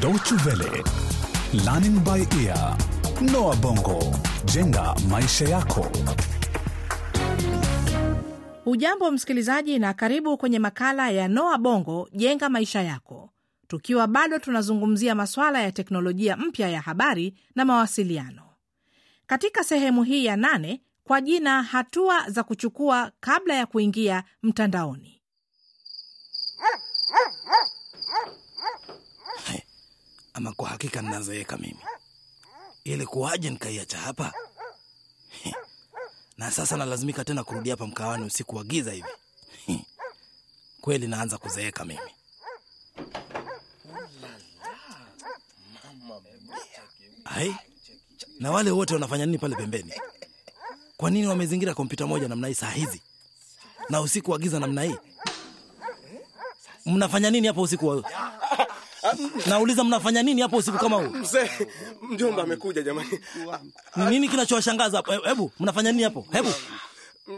Deutsche Welle, Learning by Ear, Noah Bongo, jenga maisha yako. Ujambo msikilizaji, na karibu kwenye makala ya Noa Bongo jenga maisha yako, tukiwa bado tunazungumzia masuala ya teknolojia mpya ya habari na mawasiliano. Katika sehemu hii ya nane kwa jina hatua za kuchukua kabla ya kuingia mtandaoni. Ama kwa hakika ninazeeka mimi, ili kuwaje nikaiacha hapa na sasa nalazimika tena kurudi hapa mkawani usiku wa giza hivi. Kweli naanza kuzeeka mimi. Ai, na wale wote wanafanya nini pale pembeni? Kwa nini wamezingira kompyuta moja namna hii saa hizi na usiku wa giza namna hii? Mnafanya nini hapa usiku wa... Nauliza, mnafanya nini hapo usiku kama huu? Mzee, mjomba amekuja jamani. Ni nini kinachowashangaza hapo? Hebu mnafanya nini hapo? Hebu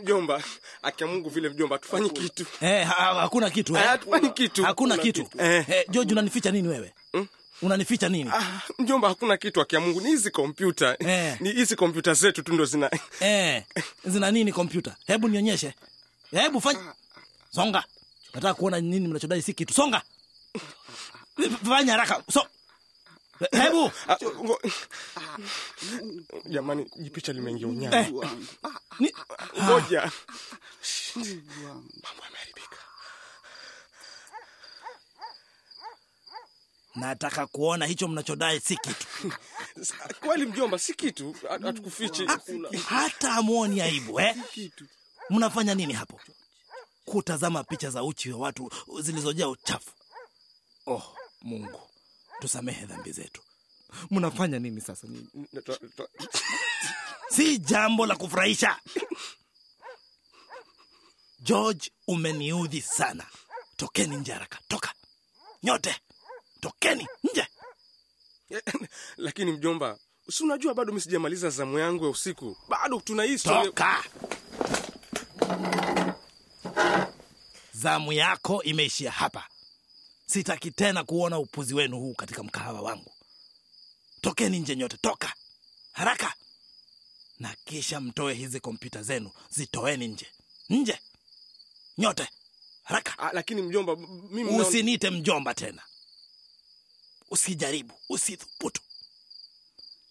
Mjomba, akia Mungu vile mjomba, hatufanyi kitu. eh, hakuna kitu eh? Eh, hatufanyi kitu. Hakuna kitu kitu. Eh. eh, George, unanificha nini wewe? Unanificha nini? Ah, mjomba, hakuna kitu akia Mungu, ni hizi kompyuta Eh. ni hizi kompyuta zetu tu ndo zina Eh, zina nini kompyuta? Hebu nionyeshe. Hebu fanya. Songa. Nataka kuona nini mnachodai si kitu. Songa. Fanya haraka. So. Hebu. Ah, jamani, jipicha limeingia unyama. Eh. Ngoja, mambo yameharibika. Nataka kuona hicho mnachodai si kitu. Kweli mjomba, si kitu, hatukufichi. Hata amwoni aibu eh? Mnafanya nini hapo? Kutazama picha za uchi wa watu zilizojaa uchafu. Oh, Mungu, tusamehe dhambi zetu. Mnafanya nini sasa nini? Si jambo la kufurahisha. George, umeniudhi sana. Tokeni nje haraka, toka nyote, tokeni nje. Lakini mjomba, si unajua bado misijamaliza zamu yangu ya usiku, bado tuna Toka. Zamu yako imeishia hapa. Sitaki tena kuona upuzi wenu huu katika mkahawa wangu. Tokeni nje nyote, toka haraka, na kisha mtoe hizi kompyuta zenu, zitoeni nje, nje nyote, haraka. A, lakini mjomba, mimi Usiniite mjomba tena, usijaribu, usithubutu.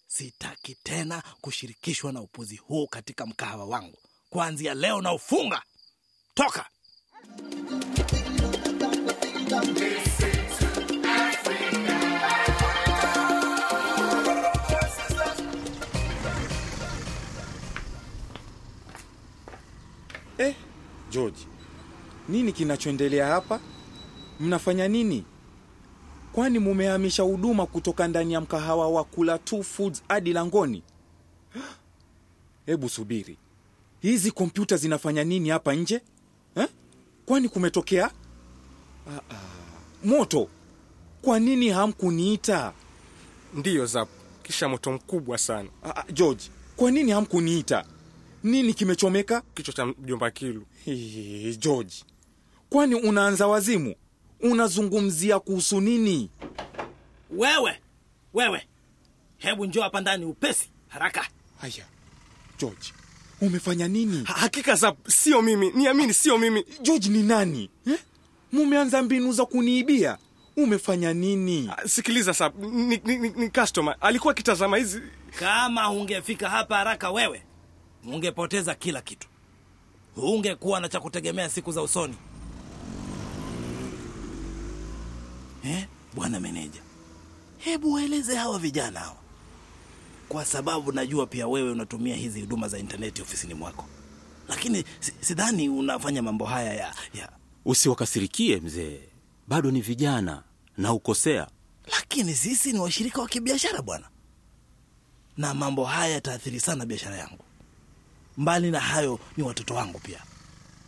Sitaki tena kushirikishwa na upuzi huu katika mkahawa wangu. Kuanzia leo na ufunga, toka. Eh, George, nini kinachoendelea hapa? Mnafanya nini? Kwani mumehamisha huduma kutoka ndani ya mkahawa wa Kula Two Foods hadi langoni? Hebu subiri, hizi kompyuta zinafanya nini hapa nje eh? Kwani kumetokea ah, ah, moto? Kwa nini hamkuniita? ndiyo zap, kisha moto mkubwa sana, Ah, ah, George, kwa nini hamkuniita? Nini kimechomeka? kichwa cha mjomba Kilu. Hey, George, kwani unaanza wazimu? Unazungumzia kuhusu nini? Wewe wewe, hebu njoo hapa ndani upesi, haraka. Haya, George, umefanya nini? Ha- hakika zap, sio mimi, niamini, sio mimi. George ni nani eh? Mumeanza mbinu za kuniibia. Umefanya nini? Ah, Sikiliza zap, ni, ni, ni, ni customer alikuwa akitazama hizi Kama ungefika hapa haraka wewe, ungepoteza kila kitu, ungekuwa na cha kutegemea siku za usoni. Eh, bwana meneja, hebu waeleze hawa vijana hawa, kwa sababu najua pia wewe unatumia hizi huduma za intaneti ofisini mwako, lakini sidhani unafanya mambo haya ya, ya Usiwakasirikie mzee, bado ni vijana na ukosea. lakini sisi ni washirika wa kibiashara bwana, na mambo haya yataathiri sana biashara yangu. Mbali na hayo, ni watoto wangu pia.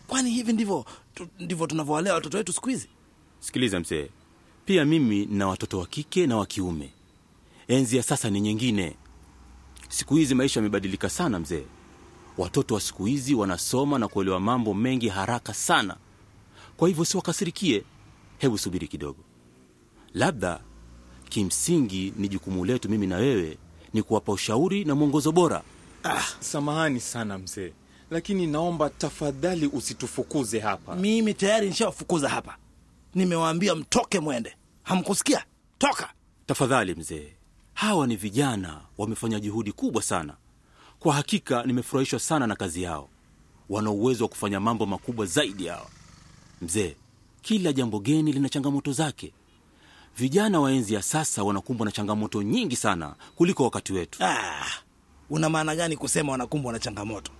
Kwani hivi ndivyo tu, ndivyo tunavyowalea watoto wetu siku hizi? Sikiliza mzee, pia mimi nina watoto wa kike na wa kiume. Enzi ya sasa ni nyingine. Siku hizi maisha yamebadilika sana mzee. Watoto wa siku hizi wanasoma na kuelewa mambo mengi haraka sana. Kwa hivyo siwakasirikie, hebu subiri kidogo. Labda kimsingi ni jukumu letu mimi na wewe ni kuwapa ushauri na mwongozo bora. Samahani sana mzee, lakini naomba tafadhali usitufukuze hapa. mimi tayari nishawafukuza hapa. Nimewaambia mtoke mwende. Hamkusikia? Toka! Tafadhali mzee hawa ni vijana wamefanya juhudi kubwa sana. Kwa hakika nimefurahishwa sana na kazi yao. Wana uwezo wa kufanya mambo makubwa zaidi hawa mzee kila jambo geni lina changamoto zake. Vijana wa enzi ya sasa wanakumbwa na changamoto nyingi sana kuliko wakati wetu. Ah, una maana gani kusema wanakumbwa na changamoto?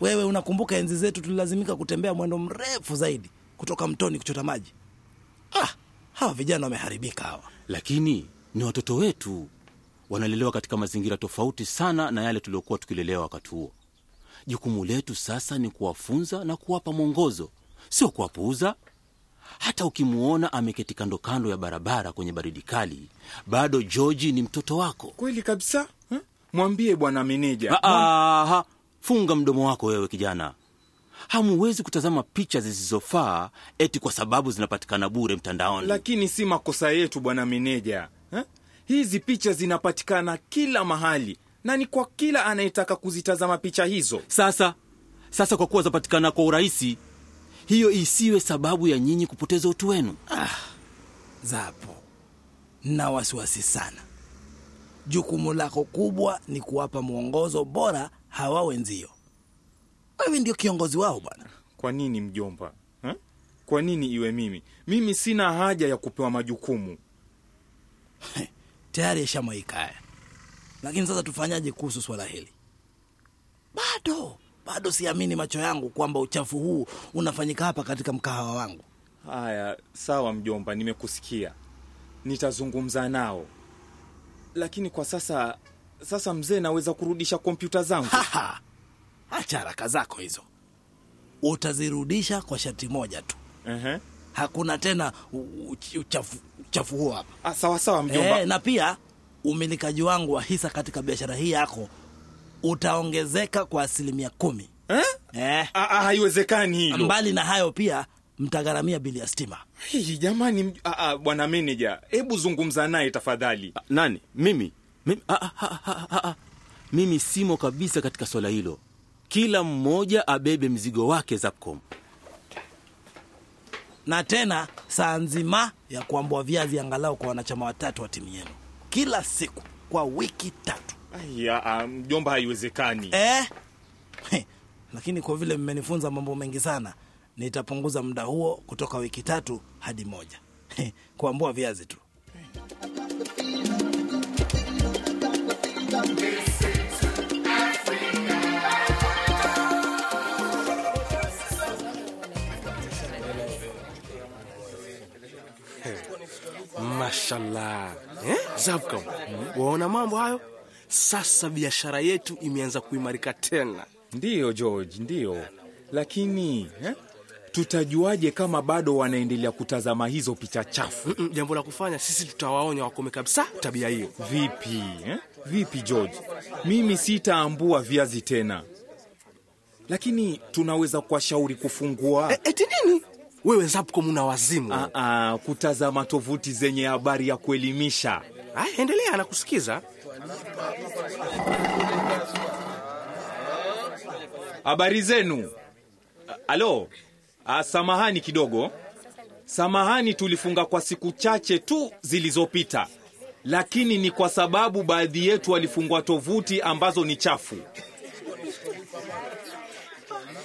Wewe unakumbuka enzi zetu tulilazimika kutembea mwendo mrefu zaidi kutoka mtoni kuchota maji. Ah, hawa vijana wameharibika hawa. Lakini ni watoto wetu. Wanalelewa katika mazingira tofauti sana na yale tuliokuwa tukilelewa wakati huo. Jukumu letu sasa ni kuwafunza na kuwapa mwongozo sio kuwapuuza hata ukimwona ameketi kando kando ya barabara kwenye baridi kali bado georgi ni mtoto wako Kweli kabisa eh? Mwambie bwana meneja. Ah, funga mdomo wako wewe kijana hamuwezi kutazama picha zisizofaa eti kwa sababu zinapatikana bure mtandaoni Lakini si makosa yetu bwana meneja eh? Hizi picha zinapatikana kila mahali na ni kwa kila anayetaka kuzitazama picha hizo. sasa sasa kwa kuwa zapatikana kwa urahisi hiyo isiwe sababu ya nyinyi kupoteza utu wenu. Zapo. Na wasiwasi sana. Jukumu lako kubwa ni kuwapa mwongozo bora hawa wenzio. Wewe ndio kiongozi wao bwana. Kwa nini mjomba? Ha? Kwa nini iwe mimi? Mimi sina haja ya kupewa majukumu. tayari yashamwaika haya. Lakini sasa tufanyaje kuhusu swala hili? Bado bado siamini macho yangu kwamba uchafu huu unafanyika hapa katika mkahawa wangu. Haya, sawa mjomba, nimekusikia, nitazungumza nao, lakini kwa sasa sasa, mzee, naweza kurudisha kompyuta zangu? Hacha acha haraka zako hizo. Utazirudisha kwa shati moja tu. Ehe. hakuna tena uchafu, uchafu huo hapa. Ah, sawa sawa mjomba. e, na pia umilikaji wangu wa hisa katika biashara hii yako utaongezeka kwa asilimia kumi. Eh? eh, Ah, ah, haiwezekani hilo. mbali na hayo pia mtagharamia bili ya stima. Hii, jamani, ah, bwana meneja, hebu zungumza naye tafadhali. Ah, nani? Mimi? Mimi, A, a, a, a, a, mimi simo kabisa katika swala hilo. Kila mmoja abebe mzigo wake zapcom. Na tena saa nzima ya kuambua viazi angalau kwa wanachama watatu wa timu yenu. Kila siku kwa wiki tatu Mjomba, haiwezekani. eh? He, lakini kwa vile mmenifunza mambo mengi sana nitapunguza muda huo kutoka wiki tatu hadi moja kuambua viazi tu mashallah eh? Zabcom, waona mambo hayo sasa biashara yetu imeanza kuimarika tena. Ndiyo George, ndiyo, lakini eh? tutajuaje kama bado wanaendelea kutazama hizo picha chafu? Mm-mm, jambo la kufanya sisi tutawaonya wakome kabisa. Tabia hiyo. Vipi eh? Vipi George, mimi sitaambua viazi tena, lakini tunaweza kuwashauri kufungua. E, eti nini? Wewe Zabcom una wazimu. Ah, ah, kutazama tovuti zenye habari ya kuelimisha. Aya, endelea nakusikiza Habari zenu. Alo, ah, samahani kidogo, samahani, tulifunga kwa siku chache tu zilizopita, lakini ni kwa sababu baadhi yetu walifungua tovuti ambazo ni chafu.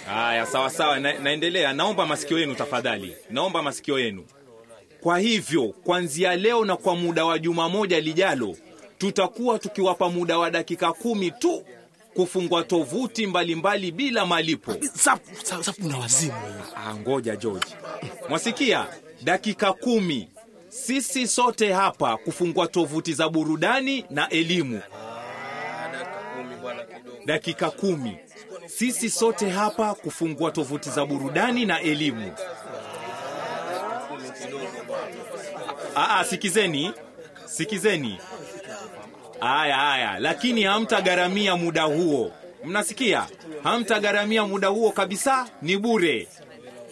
Haya, sawa sawa, na, naendelea. Naomba masikio yenu tafadhali, naomba masikio yenu. Kwa hivyo kuanzia leo na kwa muda wa juma moja lijalo, tutakuwa tukiwapa muda wa dakika kumi tu kufungua tovuti mbalimbali bila malipo. Zap, una wazimu Ah, ngoja George, mwasikia? Dakika kumi sisi sote hapa kufungua tovuti za burudani na elimu. Dakika kumi sisi sote hapa kufungua tovuti za burudani na elimu. Aa, sikizeni, sikizeni. Aya, aya, lakini hamtagharamia muda huo. Mnasikia? Hamtagharamia muda huo kabisa, ni bure.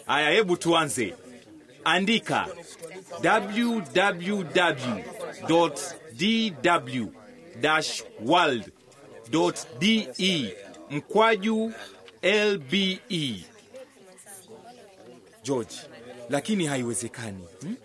Aya, hebu tuanze. Andika www.dw-world.de mkwaju lbe. George, lakini haiwezekani hmm?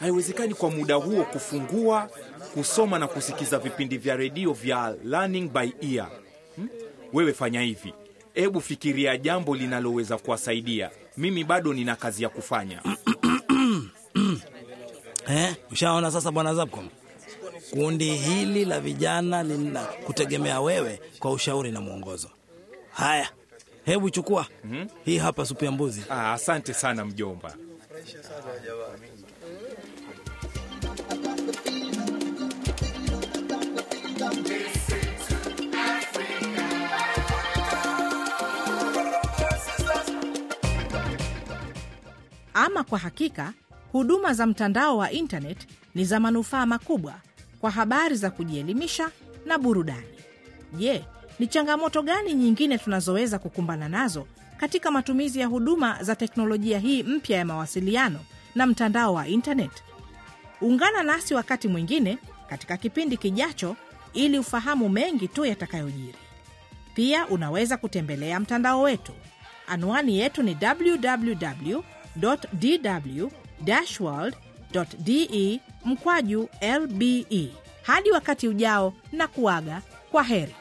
Haiwezekani kwa muda huo kufungua, kusoma na kusikiza vipindi vya redio vya Learning by Ear hmm? Wewe fanya hivi, hebu fikiria jambo linaloweza kuwasaidia. Mimi bado nina kazi ya kufanya. Eh, ushaona sasa bwana Zabcom, kundi hili la vijana lina kutegemea wewe kwa ushauri na mwongozo. Haya, hebu chukua hii hapa supu ya mbuzi. Ah, asante sana mjomba. Ama kwa hakika huduma za mtandao wa intanet ni za manufaa makubwa kwa habari za kujielimisha na burudani. Je, ni changamoto gani nyingine tunazoweza kukumbana nazo katika matumizi ya huduma za teknolojia hii mpya ya mawasiliano na mtandao wa intanet? Ungana nasi wakati mwingine katika kipindi kijacho ili ufahamu mengi tu yatakayojiri. Pia unaweza kutembelea mtandao wetu. Anwani yetu ni www.dw-world.de mkwaju lbe. Hadi wakati ujao na kuaga, kwa heri.